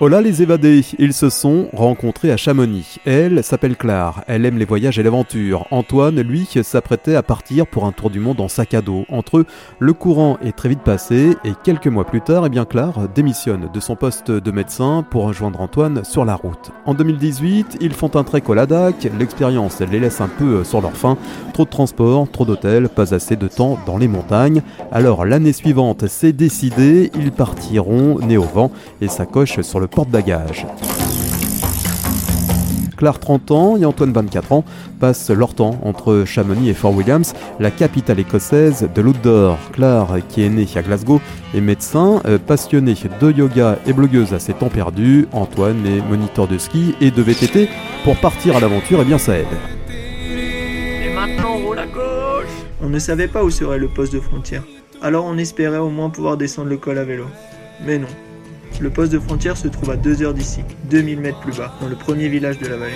Là les évadés, ils se sont rencontrés à Chamonix. Elle s'appelle Claire, elle aime les voyages et l'aventure. Antoine, lui, s'apprêtait à partir pour un tour du monde en sac à dos. Entre eux, le courant est très vite passé et quelques mois plus tard, eh bien Claire démissionne de son poste de médecin pour rejoindre Antoine sur la route. En 2018, ils font un trek au Ladakh, l'expérience les laisse un peu sur leur faim. Trop de transport, trop d'hôtels, pas assez de temps dans les montagnes. Alors l'année suivante, c'est décidé, ils partiront nez au vent et s'accrochent sur le porte-bagages. Claire 30 ans et Antoine 24 ans passent leur temps entre Chamonix et Fort Williams, la capitale écossaise de l'outdoor. Claire, qui est née à Glasgow, est médecin, euh, passionnée de yoga et blogueuse à ses temps perdus. Antoine est moniteur de ski et de VTT. Pour partir à l'aventure, et eh bien ça aide. Et maintenant, on roule à gauche On ne savait pas où serait le poste de frontière. Alors on espérait au moins pouvoir descendre le col à vélo. Mais non, le poste de frontière se trouve à 2 heures d'ici, 2000 mètres plus bas, dans le premier village de la vallée.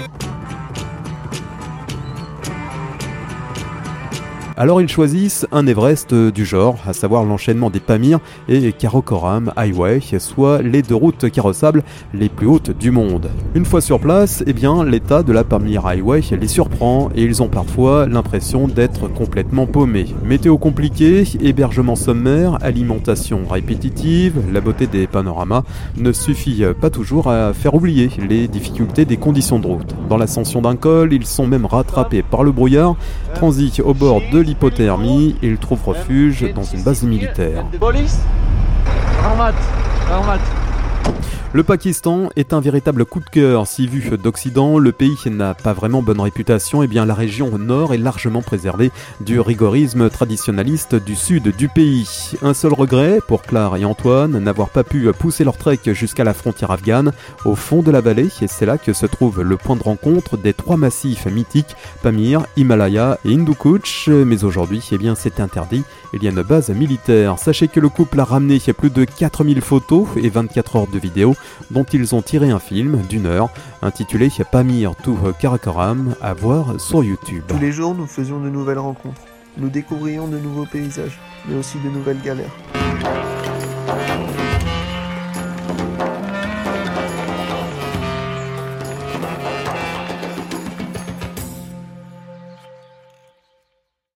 Alors ils choisissent un Everest du genre, à savoir l'enchaînement des Pamir et Karakoram Highway, soit les deux routes carrossables les plus hautes du monde. Une fois sur place, eh bien l'état de la Pamir Highway les surprend et ils ont parfois l'impression d'être complètement paumés. Météo compliquée, hébergement sommaire, alimentation répétitive, la beauté des panoramas ne suffit pas toujours à faire oublier les difficultés des conditions de route. Dans l'ascension d'un col, ils sont même rattrapés par le brouillard, transit au bord de l'hypothermie et il trouve refuge dans une base militaire. Le Pakistan est un véritable coup de cœur. Si vu d'Occident, le pays n'a pas vraiment bonne réputation, et eh bien la région nord est largement préservée du rigorisme traditionnaliste du sud du pays. Un seul regret pour Claire et Antoine, n'avoir pas pu pousser leur trek jusqu'à la frontière afghane, au fond de la vallée, et c'est là que se trouve le point de rencontre des trois massifs mythiques, Pamir, Himalaya et Hindu Mais aujourd'hui, eh bien c'est interdit, il y a une base militaire. Sachez que le couple a ramené plus de 4000 photos et 24 heures de vidéos dont ils ont tiré un film d'une heure intitulé Pamir to Karakoram à voir sur YouTube. Tous les jours, nous faisions de nouvelles rencontres. Nous découvrions de nouveaux paysages, mais aussi de nouvelles galères.